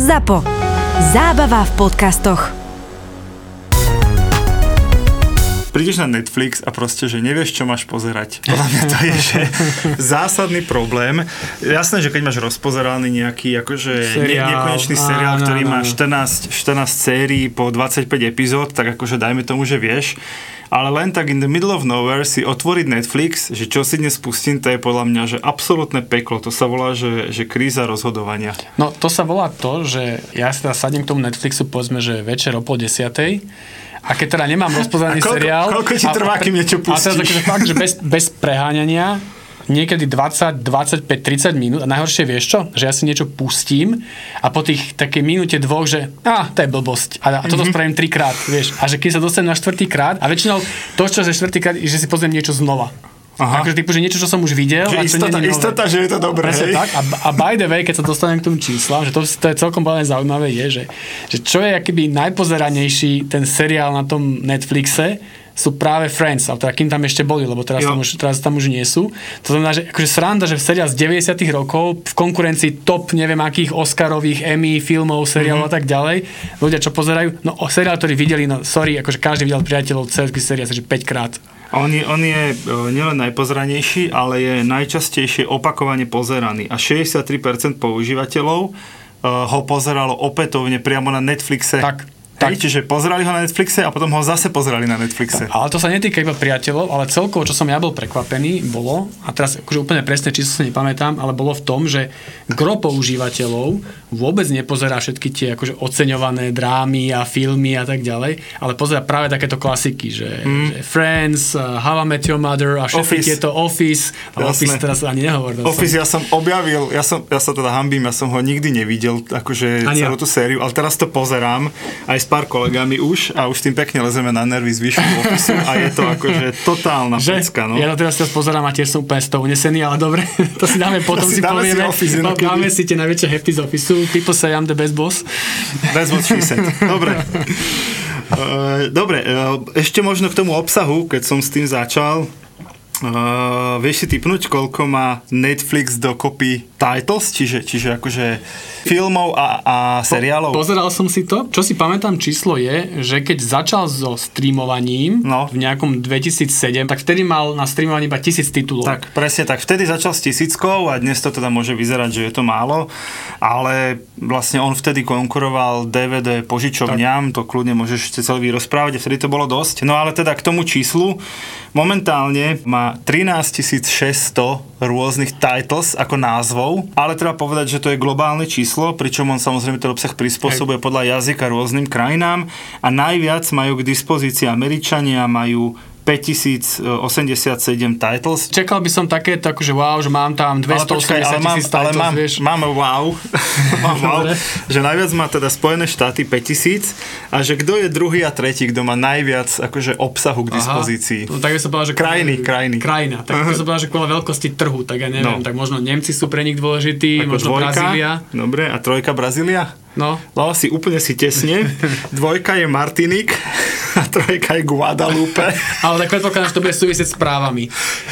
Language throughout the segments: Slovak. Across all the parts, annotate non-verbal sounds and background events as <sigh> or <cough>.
ZAPO. Zábava v podcastoch. prídeš na Netflix a proste, že nevieš, čo máš pozerať. Podľa mňa to je že zásadný problém. Jasné, že keď máš rozpozeraný nejaký akože seriál, nekonečný seriál, áno, ktorý áno. má 14, 14 sérií po 25 epizód, tak akože dajme tomu, že vieš ale len tak in the middle of nowhere si otvoriť Netflix, že čo si dnes pustím, to je podľa mňa, že absolútne peklo. To sa volá, že, že kríza rozhodovania. No to sa volá to, že ja si teda sadnem k tomu Netflixu, povedzme, že večer o pol desiatej a keď teda nemám rozpoznaný seriál... Koľko ti trvá, kým niečo pustíš? A teraz akože fakt, že bez, bez preháňania niekedy 20, 25, 30 minút a najhoršie vieš čo? Že ja si niečo pustím a po tých takej minúte dvoch, že a to je blbosť a, a toto mm-hmm. spravím trikrát, vieš. A že keď sa dostanem na štvrtýkrát a väčšinou to, čo je štvrtýkrát, že si pozriem niečo znova. Aha. Akože typu, že niečo, čo som už videl. Že a čo istota, istota, že je to dobré. Tak. A, a by the way, keď sa dostanem k tomu číslam, že to, to je celkom veľmi zaujímavé, je, že, že čo je akýby najpozeranejší ten seriál na tom Netflixe, sú práve Friends, ale teda kým tam ešte boli, lebo teraz, tam už, teraz tam už nie sú. To znamená, že akože sranda, že seriál z 90 rokov v konkurencii top neviem akých Oscarových, Emmy, filmov, seriálov mm-hmm. a tak ďalej, ľudia čo pozerajú, no seriál, ktorý videli, no sorry, akože každý videl priateľov celý seriál, že 5 krát. On je, on je nielen najpozeranejší, ale je najčastejšie opakovane pozeraný. A 63% používateľov ho pozeralo opätovne priamo na Netflixe. Tak tak. Čiže pozerali ho na Netflixe a potom ho zase pozerali na Netflixe. Ale to sa netýka iba priateľov, ale celkovo, čo som ja bol prekvapený, bolo, a teraz akože úplne presné číslo sa nepamätám, ale bolo v tom, že gro používateľov vôbec nepozerá všetky tie akože oceňované drámy a filmy a tak ďalej, ale pozerá práve takéto klasiky, že, mm. že Friends, uh, How I Met Your Mother a všetky office. tieto Office. A Office teraz ani nehovoril. Office som. ja som objavil, ja, som, ja sa teda hambím, ja som ho nikdy nevidel, akože ani celú ja. tú sériu, ale teraz to pozerám aj pár kolegami už a už tým pekne lezeme na nervy zvyšku opisu a je to akože totálna že, pecka. No. Ja to teraz teraz pozerám a tiež som úplne z toho unesený, ale dobre, <laughs> to si dáme potom, si, si dáme povieme. Si office, no, dáme si tie najväčšie hefty z ofisu. People say I'm the best boss. Best boss said. Dobre. Uh, <laughs> dobre, uh, ešte možno k tomu obsahu, keď som s tým začal. Uh, vieš si typnúť, koľko má Netflix dokopy titles, čiže, čiže akože filmov a, a seriálov? Po, pozeral som si to. Čo si pamätám číslo je, že keď začal so streamovaním no. v nejakom 2007, tak vtedy mal na streamovaní iba tisíc titulov. Tak, presne tak. Vtedy začal s tisíckou a dnes to teda môže vyzerať, že je to málo, ale vlastne on vtedy konkuroval DVD požičovňam, tak. to kľudne môžeš ešte celý rozprávať, vtedy to bolo dosť. No ale teda k tomu číslu, momentálne má 13 600 rôznych titles ako názvov, ale treba povedať, že to je globálne číslo, pričom on samozrejme ten obsah prispôsobuje podľa jazyka rôznym krajinám a najviac majú k dispozícii Američania, majú 5087 titles. Čakal by som takéto, akože wow, že mám tam 280 ale mám, titles, ale mám, vieš. Mám wow, <laughs> mám wow že najviac má teda Spojené štáty 5000 a že kto je druhý a tretí, kto má najviac akože obsahu k dispozícii. Aha, no, tak by som povedal, že krajiny, krajiny. Krajina, tak by som povedal, že kvôli veľkosti trhu, tak ja neviem, no. tak možno Nemci sú pre nich dôležití, Ako možno dvojka, Brazília. Dobre, a trojka Brazília? No. Lala si úplne si tesne. <laughs> Dvojka je Martinik trojka je Guadalupe. <laughs> Ale tak predpokladám, že to bude súvisieť s právami.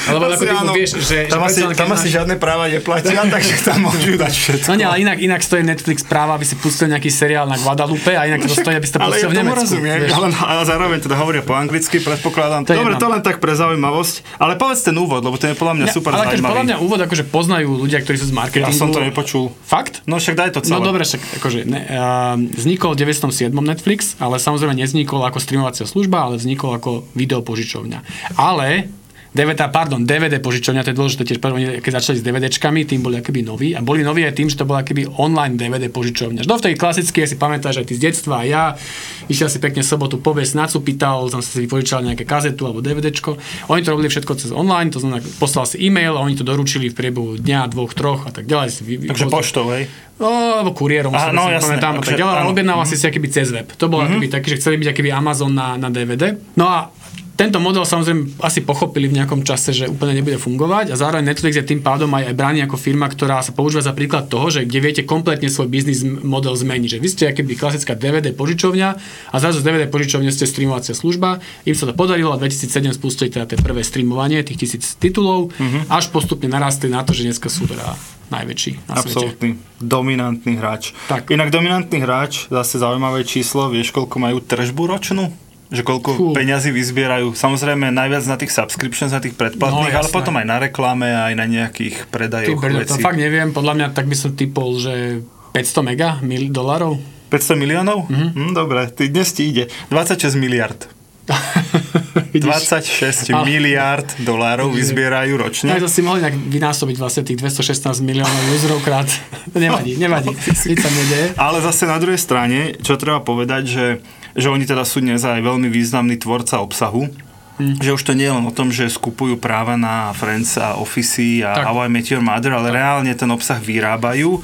Lebo ako ty vieš, že... Tam, asi, tam asi žiadne práva neplatia, <laughs> takže tam môžu dať všetko. No nie, ale inak, inak stojí Netflix práva, aby si pustil nejaký seriál na Guadalupe a inak to stojí, aby si to pustil v Nemecku. rozumiem, ale, ale zároveň teda hovoria po anglicky, predpokladám. To Dobre, to len tak pre zaujímavosť. Ale povedz ten úvod, lebo to je podľa mňa ja, super ale zaujímavý. podľa mňa úvod akože poznajú ľudia, ktorí sú z marketingu. Ja som to nepočul. Fakt? No však daj to celé. No dobre, však akože ne, uh, vznikol v 97. Netflix, ale samozrejme neznikol ako streamovacia služba, ale vznikol ako videopožičovňa. Ale DVD, pardon, DVD požičovňa, to je dôležité tiež, keď začali s DVDčkami, tým boli akoby noví a boli noví aj tým, že to bola akoby online DVD požičovňa. v tej klasické si pamätáš aj ty z detstva a ja, išiel si pekne sobotu poviesť na pýtal, som si vypožičal nejaké kazetu alebo DVDčko. Oni to robili všetko cez online, to znamená, poslal si e-mail a oni to doručili v priebehu dňa, dvoch, troch a tak ďalej. Si vy, Takže poštou, hej? No, alebo kuriérom, Aha, no, si pamätám, ďalej, ale objednával si si akoby cez web. To bolo mm-hmm. akoby taký, že chceli byť akoby Amazon na, na DVD. No a tento model samozrejme asi pochopili v nejakom čase, že úplne nebude fungovať a zároveň Netflix je tým pádom aj, aj bráni ako firma, ktorá sa používa za príklad toho, že kde viete kompletne svoj biznis model zmeniť. Že vy ste akéby klasická DVD požičovňa a zrazu z DVD požičovne ste streamovacia služba. Im sa to podarilo a 2007 spustili teda tie prvé streamovanie tých tisíc titulov, uh-huh. až postupne narastli na to, že dneska sú teda najväčší na Absolutný. svete. Dominantný hráč. Tak. Inak dominantný hráč, zase zaujímavé číslo, vieš, koľko majú tržbu ročnú? Že koľko Fú. peňazí vyzbierajú. Samozrejme najviac na tých subscriptions, na tých predplatných, No, ale potom aj na reklame, aj na nejakých Ty, predajoch brďo, to fakt neviem, podľa mňa tak by som typol, že 500 mega mil, dolarov. 500 miliónov? Mhm. Mm-hmm. Hm, dobre, ty, dnes ti ide. 26 miliard. <laughs> Vidíš? 26 Ale- miliard dolárov vyzbierajú ročne. Tak to si mohli nejak vynásobiť vlastne tých 216 miliónov userov krát. <laughs> nevadí, nevadí. Nič sa nedeje. Ale zase na druhej strane, čo treba povedať, že, že oni teda sú dnes aj veľmi významný tvorca obsahu, Hm. že už to nie je len o tom, že skupujú práva na Friends a Office a Tak. How I Met Your Mother, ale reálne ten obsah vyrábajú.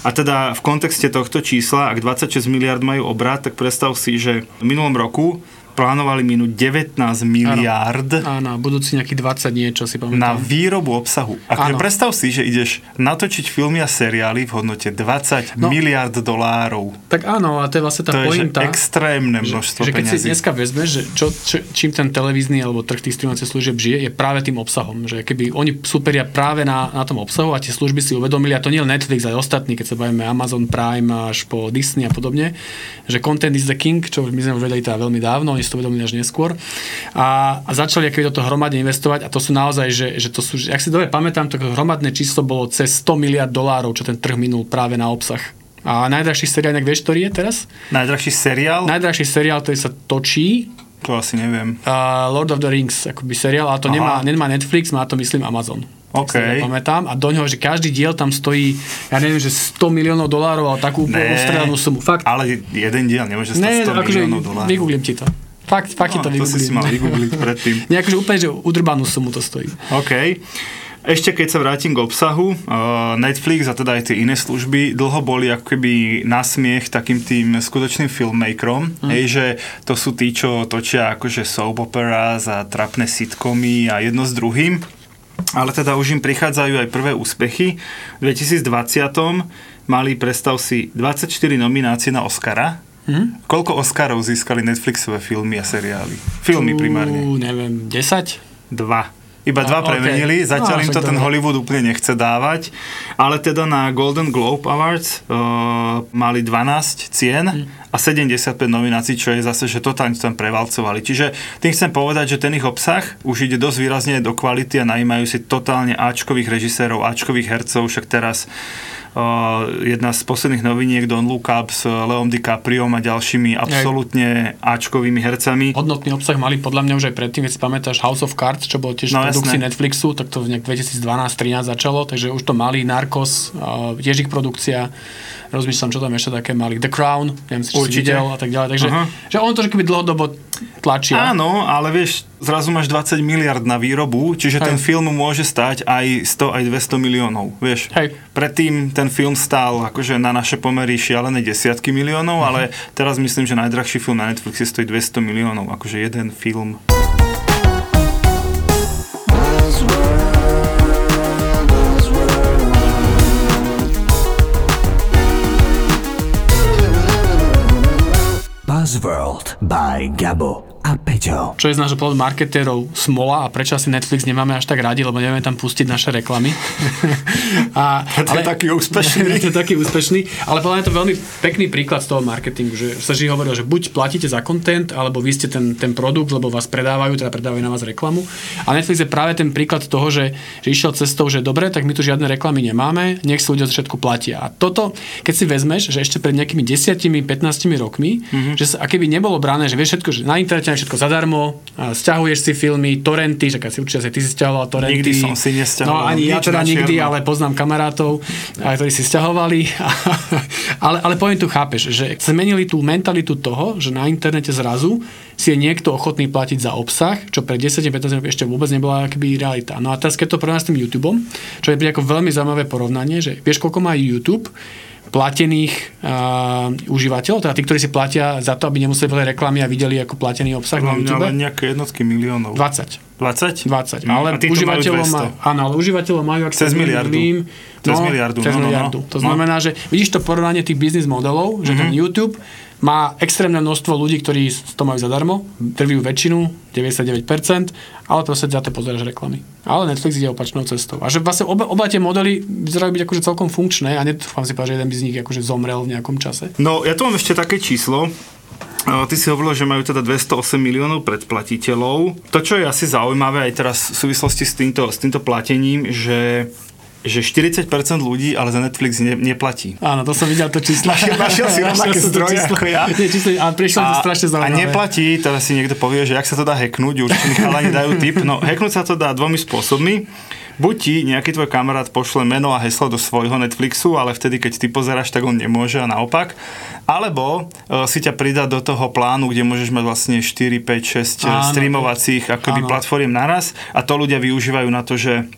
A teda v kontexte tohto čísla, ak 26 miliard majú obrat, tak predstav si, že v minulom roku plánovali minúť 19 miliard Áno, budúci nejaký 20 niečo si pamätám. na výrobu obsahu. Akože Áno. predstav si, že ideš natočiť filmy a seriály v hodnote 20 No. miliard dolárov. Tak áno, a to je vlastne tá To je že pointa. extrémne že, množstvo že keď si peňazí. dneska vezmeš, že čo, čo, čím ten televízny alebo trh tých streamovacích služieb žije, je práve tým obsahom. Že keby oni superia práve na, na tom obsahu a tie služby si uvedomili, a to nie len Netflix, aj ostatní, keď sa bavíme Amazon Prime až po Disney a podobne, že content is the king, čo my sme už vedeli teda veľmi dávno, oni si to uvedomili až neskôr. A, a začali akoby do toho hromadne investovať a to sú naozaj, že, že to sú, že, ak si dobre pamätám, to hromadné číslo bolo cez 100 miliard dolárov, čo ten trh minul práve na obsah. A najdrahší seriál, inak vieš, ktorý je teraz? Najdrahší seriál? Najdrahší seriál, ktorý sa točí, To asi neviem. uh, Lord of the Rings, akoby seriál, ale to Aha. nemá, nemá Netflix, má to myslím Amazon. OK. Pamätám. A do ňoho, že každý diel tam stojí, ja neviem, že 100 miliónov dolárov, ale takú úplne ostrelanú sumu. Fakt. Ale jeden diel nemôže Ne, stať 100 akože miliónov dolárov. vygooglím ti to. Fakt, fakt No, to to si si mal vygooglím. vygoogliť predtým. <laughs> Nie, akože úplne, že udrbanú sumu to stojí. OK. Ešte keď sa vrátim k obsahu, uh, Netflix a teda aj tie iné služby dlho boli ako keby na smiech takým tým skutočným filmmakerom, mm. hej, že to sú tí, čo točia akože soap operas a trapné sitcomy a jedno s druhým. Ale teda už im prichádzajú aj prvé úspechy. V 2020 mali, predstav si, 24 nominácií na Oscara. Hm? Koľko Oscarov získali Netflixové filmy a seriály? Filmy primárne. Neviem, 10? Dva. Iba dva A, okej. premenili, zatiaľ No, im to ten. Hollywood úplne nechce dávať, ale teda na Golden Globe Awards uh, mali 12 cien Hm. a 75 nominácií, čo je zase, že totálne to tam prevalcovali. Čiže tým chcem povedať, že ten ich obsah už ide dosť výrazne do kvality a najímajú si totálne Ačkových režisérov, Ačkových hercov, však teraz jedna z posledných noviniek Don Look Up s Leom DiCapriom a ďalšími absolútne Ačkovými hercami. Hodnotný obsah mali podľa mňa už aj predtým, keď si pamätáš House of Cards, čo bolo tiež No, produkcii. Netflixu, tak to v nejak 2012-13 začalo, takže už to mali Narcos, tiež ich produkcia, rozmýšľam, čo tam ešte také mali, The Crown, neviem si, či si Určite. videl a tak ďalej, takže Aha. že on to že keby dlhodobo tlačia. Áno, ale vieš, zrazu máš 20 miliard na výrobu, čiže Hej. ten film môže stať aj 100, aj 200 miliónov, vieš. Hej. Predtým ten film stál akože na naše pomery šialené desiatky miliónov, Mhm. ale teraz myslím, že najdrahší film na Netflixe stojí 200 miliónov, akože jeden film. Buzzworld by Gabo a Peťo. čo je z nášho pohľadu marketérov smola a prečo asi Netflix nemáme až tak radi, lebo nevieme tam pustiť naše reklamy. <laughs> a, To je taký úspešný. <laughs> to je taký úspešný, ale podľa mňa je to veľmi pekný príklad z toho marketingu, že sa vždy hovorilo, že buď platíte za content, alebo vy ste ten, ten produkt, lebo vás predávajú, teda predávajú na vás reklamu. A Netflix je práve ten príklad toho, že, že išiel cestou, že dobre, tak my tu žiadne reklamy nemáme, nech si ľudia všetko platia. A toto, keď si vezmeš, že ešte pred nejakými 10-15 rokmi, mm-hmm. že sa, aké by nebolo brané, že vieš všetko, že na internete všetko zadarmo, stiahuješ si filmy, torrenty, že si určite si ty si stiahoval torrenty. Nikdy som si nesťahoval No ani ja teda nikdy, ale poznám kamarátov, a ktorí si stiahovali. <laughs> ale, ale poviem tu, chápeš, že zmenili tú mentalitu toho, že na internete zrazu si je niekto ochotný platiť za obsah, čo pred 10-15 rokov ešte vôbec nebola akoby realita. No a teraz keď to porovnáš s tým YouTubeom, čo je ako veľmi zaujímavé porovnanie, že vieš, koľko má YouTube, platených uh, užívateľov, teda tí, ktorí si platia za to, aby nemuseli pozerať reklamy a videli ako platený obsah na Podľa mňa YouTube. len nejaké jednotky miliónov. 20. 20? 20. Mm, Ale majú užívateľov, 200. má, áno, ale užívateľov majú, ak Cez miliardu. nemýlim, Cez miliardu, Cez no, no, no. miliardu. To No. znamená, že vidíš to porovnanie tých biznis modelov, že Mhm. ten YouTube má extrémne množstvo ľudí, ktorí to majú zadarmo, trvajú väčšinu, 99%, ale proste za to pozeráš reklamy. Ale Netflix ide opačnou cestou. A že vlastne oba, oba tie modely vyzerajú byť akože celkom funkčné a netrúfam si povedať, že jeden by z nich akože zomrel v nejakom čase. No, ja tu mám ešte také číslo. Ty si hovoril, že majú teda 208 miliónov predplatiteľov. To, čo je asi zaujímavé aj teraz v súvislosti s týmto, s týmto platením, že že 40% ľudí ale za Netflix ne, neplatí. Áno, to som videl to číslo. Našiel- <laughs> našiel si <laughs> rovnaké to zdroje ako <laughs> ja. Nie, číslo, ale prišlo mi to strašne a zaujímavé. neplatí, teraz si niekto povie, že jak sa to dá hacknúť, určite mi chalani dajú tip. No, hacknúť sa to dá dvomi spôsobmi. Buď ti nejaký tvoj kamarát pošle meno a heslo do svojho Netflixu, ale vtedy, keď ty pozeráš, tak on nemôže a naopak. Alebo e, si ťa pridá do toho plánu, kde môžeš mať vlastne 4, 5, 6 Áno, streamovacích akoby platform naraz a to ľudia využívajú na to, že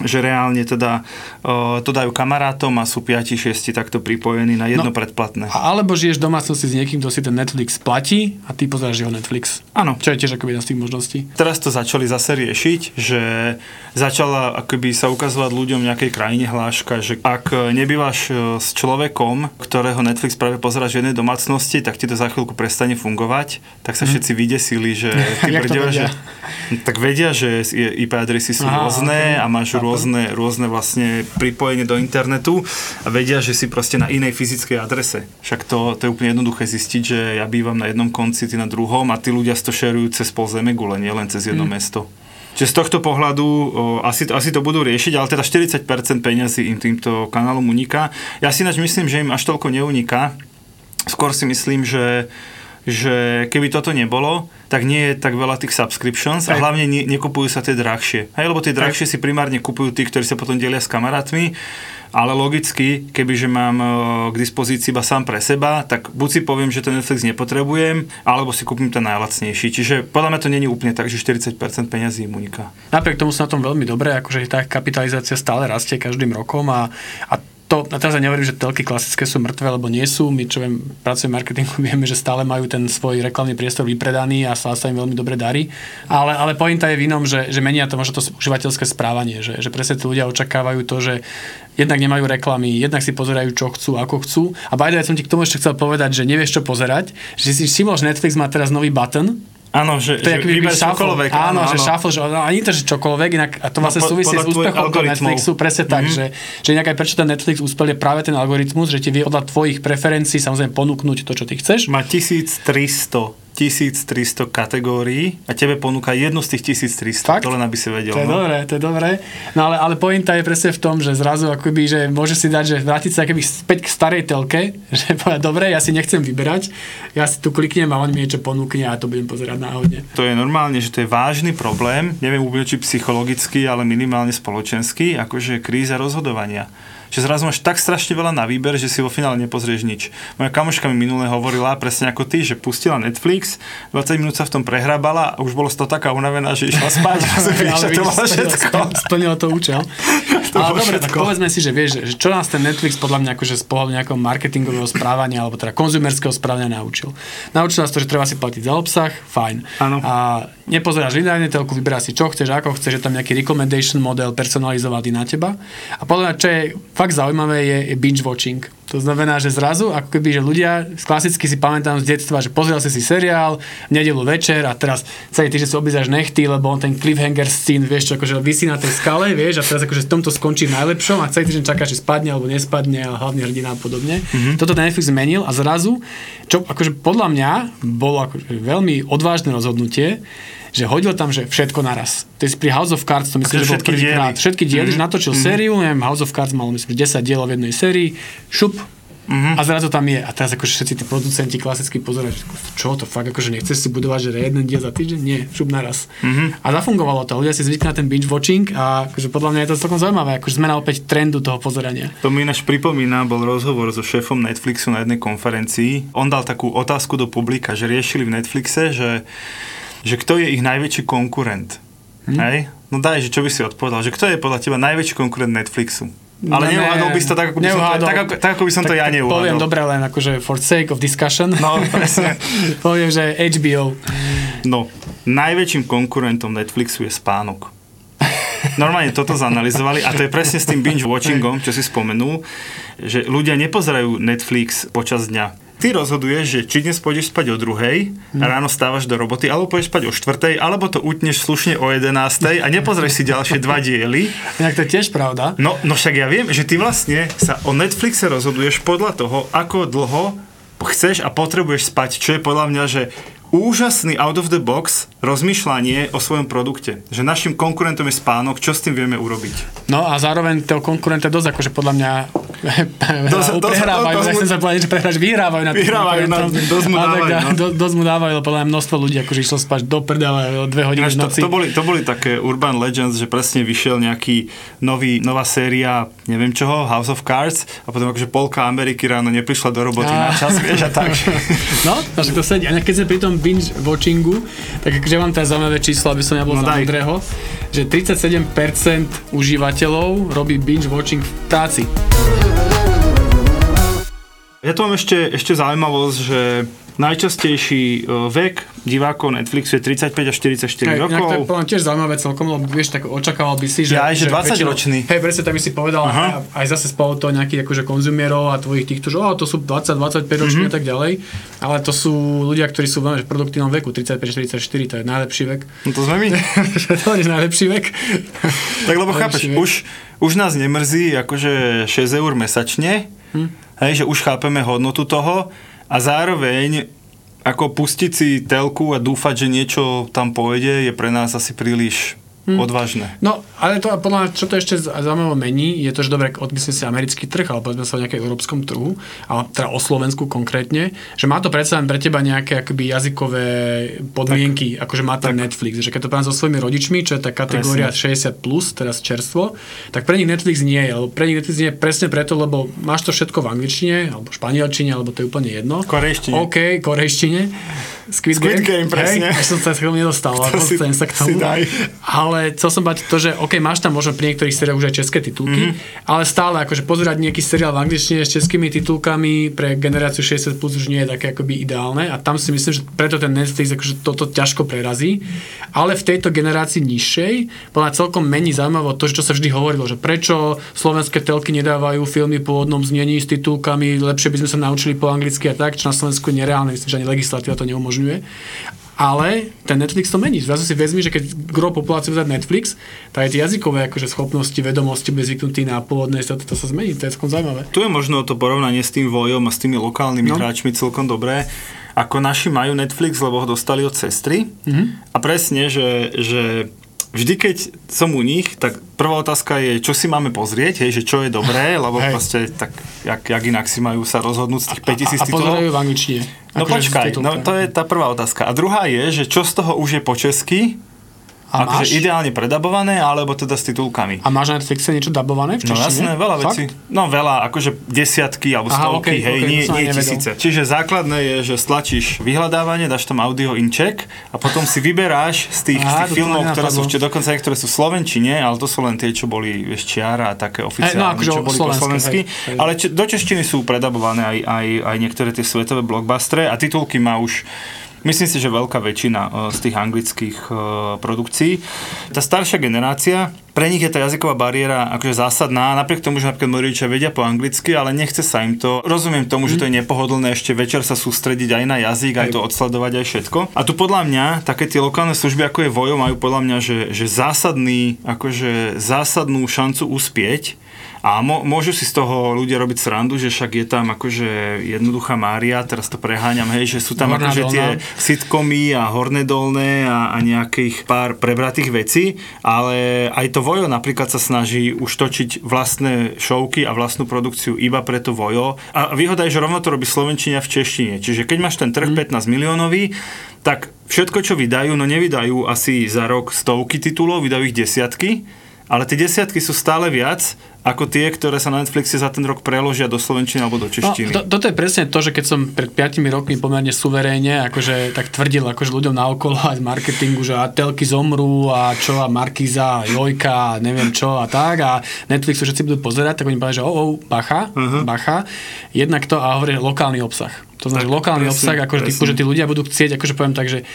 že reálne teda uh, to dajú kamarátom a sú 5-6 takto pripojení na jedno No. predplatné. Alebo žiješ v domácnosti s niekým, kto si ten Netflix platí a ty pozeráš jeho Netflix. Áno. Čo je tiež akoby jedna z tých možností. Teraz to začali zase riešiť, že začala akoby sa ukazovať ľuďom v nejakej krajine hláška, že ak nebývaš e, s človekom, ktorého Netflix práve pozeráš v jednej domácnosti, tak ti to za chvíľku prestane fungovať, tak sa všetci vydesili, že <laughs> ty vedia? že tak vedia, že IP adresy sú rôzne a máš. Rôzne, rôzne vlastne pripojenie do internetu a vedia, že si proste na inej fyzickej adrese. Však to, to je úplne jednoduché zistiť, že ja bývam na jednom konci, ty na druhom a tí ľudia to šerujú cez pol zemegule, nie len cez jedno mesto. Čiže z tohto pohľadu o, asi, to, asi to budú riešiť, ale teda 40% peňazí im týmto kanálom uniká. Ja si ináč myslím, že im až toľko neuniká. Skôr si myslím, že že keby toto nebolo, tak nie je tak veľa tých subscriptions a hlavne ne, nekupujú sa tie drahšie. Hej, lebo tie drahšie si primárne kupujú tí, ktorí sa potom delia s kamarátmi, ale logicky, kebyže mám e, k dispozícii iba sám pre seba, tak buď si poviem, že ten Netflix nepotrebujem, alebo si kúpim ten najlacnejší. Čiže podľa mňa to není úplne tak, že 40% peňazí im uniká. Napriek tomu sú na tom veľmi dobré, akože tá kapitalizácia stále rastie každým rokom a, a to, a teraz ja nehovorím, že telky klasické sú mŕtve, lebo nie sú. My, čo viem, pracujeme v marketingu, <laughs> vieme, že stále majú ten svoj reklamný priestor vypredaný a stále sa im veľmi dobre darí. Ale, ale pointa je v inom, že, že menia to možno to užívateľské správanie, že, že presne tí ľudia očakávajú to, že jednak nemajú reklamy, jednak si pozerajú, čo chcú, ako chcú. A by the way, som ti k tomu ešte chcel povedať, že nevieš, čo pozerať, že si všimol, že Netflix má teraz nový button, Áno, že, to je že vyber čokoľvek. Áno, že shuffle, že no, ani to, že čokoľvek, inak a to vlastne po- súvisí s úspechom toho. Netflixu, presne tak, že, že inak aj prečo ten Netflix úspel je práve ten algoritmus, že ti vie podľa tvojich preferencií samozrejme ponúknuť to, čo ty chceš. Má 1300 1300 kategórií a tebe ponúka jednu z tých 1300. Fakt? To len aby si vedel. To je no. dobré, to je dobré. No ale, ale pointa je presne v tom, že zrazu akoby, že môže si dať, že vrátiť sa akoby späť k starej telke, <laughs> že povedať, dobre, ja si nechcem vyberať, ja si tu kliknem a on mi niečo ponúkne a to budem pozerať náhodne. To je normálne, že to je vážny problém, neviem úplne či psychologicky, ale minimálne spoločenský, akože kríza rozhodovania. Že zrazu máš tak strašne veľa na výber, že si vo finále nepozrieš nič. Moja kamoška mi minule hovorila presne ako ty, že pustila Netflix, 20 minút sa v tom prehrábala a už bolo toho taká unavená, že išla spať. <laughs> rozumieš, to bolo všetko. Splnilo to účel. <laughs> To Ale dobre, tak povedzme si, že vieš, že čo nás ten Netflix podľa mňa akože z pohľadu nejakého marketingového správania alebo teda konzumerského správania naučil. Naučil nás to, že treba si platiť za obsah, fajn. Áno. A nepozeráš lineárne telku, vyberáš si čo chceš, ako chceš, je tam nejaký recommendation model personalizovaný na teba. A podľa mňa, čo je fakt zaujímavé, je, je binge watching. To znamená, že zrazu, ako keby, že ľudia, klasicky si pamätám z detstva, že pozrel si si seriál v nedelu večer a teraz celý týždeň si obízaš nechty, lebo on ten cliffhanger scene, vieš, čo akože vysí na tej skale, vieš, a teraz akože v tomto skončí v najlepšom a celý týždeň čakáš, či spadne alebo nespadne a hlavný hrdina a podobne. Mm-hmm. Toto Netflix zmenil a zrazu, čo akože podľa mňa bolo akože veľmi odvážne rozhodnutie, že hodil tam, že všetko naraz. To je pri House of Cards, to myslím, že bol všetky prvýkrát. Všetky diely, mm-hmm. že natočil mm-hmm. sériu, neviem, House of Cards mal myslím, že 10 dielov v jednej sérii, šup, mm-hmm. a zrazu tam je. A teraz akože všetci tí producenti klasicky pozerajú, čo to fakt, akože nechceš si budovať, že jeden diel za týždeň? Nie, šup naraz. Mm-hmm. A zafungovalo to. Ľudia si zvykli na ten binge watching a akože podľa mňa je to celkom zaujímavé, akože zmena opäť trendu toho pozerania. To mi ináč pripomína, bol rozhovor so šéfom Netflixu na jednej konferencii. On dal takú otázku do publika, že riešili v Netflixe, že, že kto je ich najväčší konkurent. Hm? Hej? No daj, že čo by si odpovedal, že kto je podľa teba najväčší konkurent Netflixu? Ale Ne, neuhádol by si to tak, ako by som to, neuhádol. tak, ako, tak, ako by som to ja neuhádol. Poviem dobre len akože for sake of discussion. No, presne. <laughs> poviem, že HBO. No, najväčším konkurentom Netflixu je spánok. Normálne toto zanalizovali a to je presne s tým binge watchingom, čo si spomenul, že ľudia nepozerajú Netflix počas dňa. Ty rozhoduješ, že či dnes pôjdeš spať o druhej, a ráno stávaš do roboty, alebo pôjdeš spať o štvrtej, alebo to utneš slušne o jedenástej a nepozrieš si ďalšie dva diely. Inak to je tiež pravda. No, no však ja viem, že ty vlastne sa o Netflixe rozhoduješ podľa toho, ako dlho chceš a potrebuješ spať, čo je podľa mňa, že úžasný out of the box rozmýšľanie o svojom produkte. Že našim konkurentom je spánok, čo s tým vieme urobiť. No a zároveň toho konkurenta dosť, akože podľa mňa prehrávajú, dosť ja mu- chcem sa povedať, že prehráš, vyhrávajú na Vyhrávajú na- dosť mu A tak dávajú, ďalej. no. Do- Dosť mu dávajú, lebo podľa množstvo ľudí akože išlo spať do prdele o dve hodiny v to, noci. to, boli, to boli také urban legends, že presne vyšiel nejaký nový, nová séria, neviem čoho, House of Cards a potom akože polka Ameriky ráno neprišla do roboty Á. na čas, vieš, a tak. <laughs> No, takže to sedí. A keď sme pri tom binge watchingu, tak akože mám teraz zaujímavé číslo, aby som nebol No no, za daj. múdreho, že 37% užívateľov robí binge watching v práci. Ja tu mám ešte, ešte zaujímavosť, že najčastejší e, vek divákov Netflixu je 35 až 44 Hej, inak to je rokov. podľa tiež zaujímavé celkom, lebo vieš, tak očakával by si, že... Ja že 20 väčšinou- ročný. Hej, presne tak by si povedal, Aha. aj, aj zase spolu to nejakých akože konzumierov a tvojich týchto, že oh, to sú 20-25 roční Mhm. a tak ďalej, ale to sú ľudia, ktorí sú veľmi v produktívnom veku, 35-44, to je najlepší vek. No to sme my. <laughs> to je najlepší vek. Tak lebo chápeš, vek. už, už nás nemrzí akože 6 eur mesačne, Hm. Hej, že už chápeme hodnotu toho a zároveň ako pustiť si telku a dúfať, že niečo tam pôjde, je pre nás asi príliš Hm. odvážne. No, ale to podľa mňa, čo to ešte zaujímavé mení, je to, že dobre, odmyslím si americký trh, ale povedzme sa o nejakej európskom trhu, ale teda o Slovensku konkrétne, že má to predsa len pre teba nejaké akoby jazykové podmienky, tak, akože má ten Netflix, že keď to poviem so svojimi rodičmi, čo je tá kategória 60+, plus, teraz čerstvo, tak pre nich Netflix nie je, lebo pre nich Netflix nie je presne preto, lebo máš to všetko v angličtine, alebo španielčine, alebo to je úplne jedno. Korejštine. OK, korejštine. Squid, Squid Game, presne. Hej, až som sa chvíľu nedostal, ale si- dostanem sa k tomu. Ale chcel som bať to, že OK, máš tam možno pri niektorých seriách už aj české titulky, mm-hmm. ale stále akože pozerať nejaký seriál v angličtine s českými titulkami pre generáciu 60 plus už nie je také akoby ideálne a tam si myslím, že preto ten Netflix akože toto ťažko prerazí. Ale v tejto generácii nižšej mňa celkom mení zaujímavé to, že čo sa vždy hovorilo, že prečo slovenské telky nedávajú filmy po pôvodnom znení s titulkami, lepšie by sme sa naučili po anglicky a tak, čo na Slovensku je nereálne, myslím, že ani legislatíva to neumožňuje. Ale ten Netflix to mení. Zrazu si vezmi, že keď gro populácie vzať Netflix, tak aj tie jazykové akože schopnosti, vedomosti bude zvyknutý na pôvodné, to, to sa zmení, to je celkom zaujímavé. Tu je možno to porovnanie s tým Vojom a s tými lokálnymi no. hráčmi celkom dobré. Ako naši majú Netflix, lebo ho dostali od sestry. Mm-hmm. A presne, že, že vždy, keď som u nich, tak prvá otázka je, čo si máme pozrieť, hej, že čo je dobré, lebo Hej. proste tak, jak, jak inak si majú sa rozhodnúť z tých 5000 a, a titulov. pozerajú v angličtine. No Akože počkaj, no to je tá prvá otázka. A druhá je, že čo z toho už je po česky, A máš? akože ideálne predabované, alebo teda s titulkami. A máš na Netflixe niečo dabované v No češtine? jasné, veľa Fakt? vecí. No veľa, akože desiatky alebo Aha, stovky, okej, hej, okej, nie, nie tisíce. Čiže základné je, že stlačíš vyhľadávanie, dáš tam audio in check a potom si vyberáš z tých, z Aha, tých to filmov, ktoré sú ešte dokonca niektoré sú v Slovenčine, ale to sú len tie, čo boli vieš, čiara a také oficiálne, akože čo boli po slovensky. hej, hej. Ale či, do češtiny sú predabované aj, aj, aj niektoré tie svetové blockbustery a titulky má už Myslím si, že veľká väčšina eh, z tých anglických eh, produkcií. Tá staršia generácia, pre nich je tá jazyková bariéra akože zásadná, napriek tomu, že napríklad moji rodičia vedia po anglicky, ale nechce sa im to. Rozumiem tomu, že to je nepohodlné ešte večer sa sústrediť aj na jazyk, aj to odsledovať, aj všetko. A tu podľa mňa také tie lokálne služby, ako je Vojo, majú podľa mňa, že, že zásadný, akože zásadnú šancu uspieť. A môžu si z toho ľudia robiť srandu, že však je tam akože jednoduchá Mária, teraz to preháňam, hej, že sú tam Horná akože tie dolná. sitcomy a horné dolné a, a nejakých pár prebratých vecí, ale aj to Vojo napríklad sa snaží už točiť vlastné šovky a vlastnú produkciu iba pre to Vojo. A výhoda je, že rovno to robí Slovenčina v češtine. Čiže keď máš ten trh 15 miliónový, tak všetko, čo vydajú, no nevydajú asi za rok stovky titulov, vydajú ich desiatky, ale tie desiatky sú stále viac ako tie, ktoré sa na Netflixe za ten rok preložia do slovenčiny alebo do No, češtiny. to, toto je presne to, že keď som pred 5 rokmi pomerne suverénne, akože tak tvrdil akože ľuďom naokolo aj z marketingu, že a telky zomrú a čo a Markiza a Jojka a neviem čo a tak a Netflix to všetci budú pozerať, tak oni povedia, že oh, oh bacha, uh-huh. bacha. Jednak to a hovorí lokálny obsah. To znamená, Tak, že lokálny presne, obsah, akože typu, presne. že tí ľudia budú chcieť, akože poviem tak, že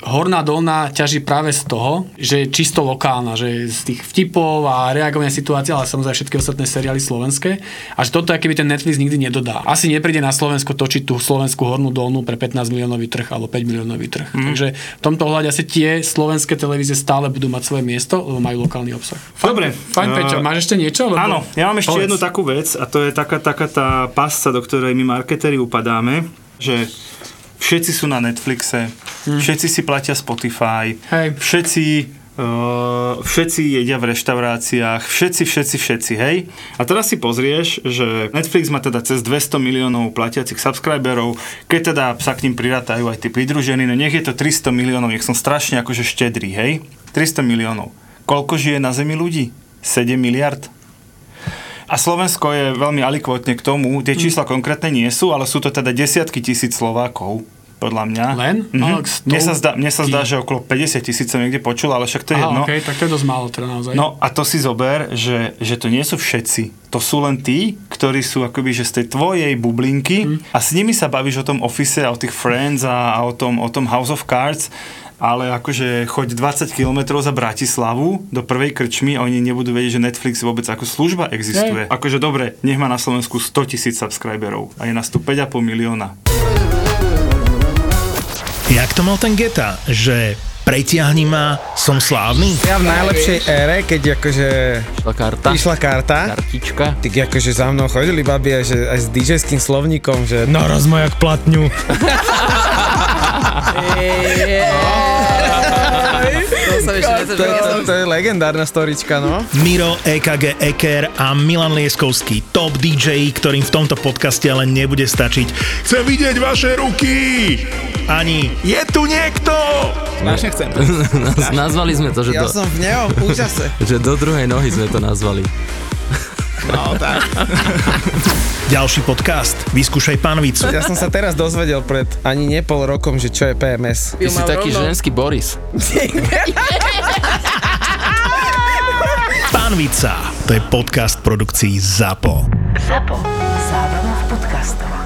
Horná dolná ťaží práve z toho, že je čisto lokálna, že z tých vtipov a reagovania situácií, ale samozrejme všetky ostatné seriály slovenské. A že toto aký by ten Netflix nikdy nedodá. Asi nepríde na Slovensko točiť tú slovenskú hornú dolnú pre 15 miliónový trh alebo 5 miliónový trh. Mm. Takže v tomto ohľade asi tie slovenské televízie stále budú mať svoje miesto, lebo majú lokálny obsah. Dobre. Fajn, eh, Peťo, máš ešte niečo? Lebo... Áno, ja mám ešte Povedz. jednu takú vec a to je taká, taká tá pasca, do ktorej my marketeri upadáme, že všetci sú na Netflixe, všetci si platia Spotify, Hm. Hej. všetci Uh, všetci jedia v reštauráciách, všetci, všetci, všetci, hej. A teraz si pozrieš, že Netflix má teda cez 200 miliónov platiacich subscriberov, keď teda sa k ním prirátajú aj tí pridružení, no nech je to 300 miliónov, nech som strašne akože štedrý, hej. 300 miliónov. Koľko žije na Zemi ľudí? 7 miliard? A Slovensko je veľmi alikvotne k tomu, tie čísla konkrétne nie sú, ale sú to teda desiatky tisíc Slovákov, podľa mňa. Len? Mhm. Stovky. Mne, sa zdá, mne sa zdá, že okolo 50 tisíc som niekde počul, ale však to je Aha, jedno. okay, tak to je dosť málo teda naozaj. No a to si zober, že, že to nie sú všetci. To sú len tí, ktorí sú akoby že z tej tvojej bublinky Mhm. a s nimi sa bavíš o tom Office a o tých Friends a, a o, tom, o tom House of Cards ale akože choď 20 km za Bratislavu do prvej krčmy a oni nebudú vedieť, že Netflix vôbec ako služba existuje. Hej. Akože dobre, nech má na Slovensku 100 tisíc subscriberov a je nás tu 5,5 milióna. Jak to mal ten Geta, že pretiahni ma, som slávny? Ja v najlepšej ére, keď akože Išla karta. išla karta, Kartička. tak akože za mnou chodili babi aj, že, aj s DJ-ským slovníkom, že naraz ma jak platňu. To To, to, to je legendárna storička, no. Miro, EKG Eker a Milan Lieskovský, top DJ, ktorým v tomto podcaste ale nebude stačiť. Chcem vidieť vaše ruky! Ani je tu niekto! Strašne chcem. <laughs> Naz- Nazvali sme to, že Ja do, som v neho, úžase. <laughs> že do druhej nohy sme to nazvali. No tak. <laughs> Ďalší podcast. Vyskúšaj panvicu. Ja som sa teraz dozvedel pred ani nie pol rokom, že čo je PMS. Ty si taký ženský Boris. Panvica. To je podcast produkcií ZAPO. ZAPO. Zábrná v podcastovách.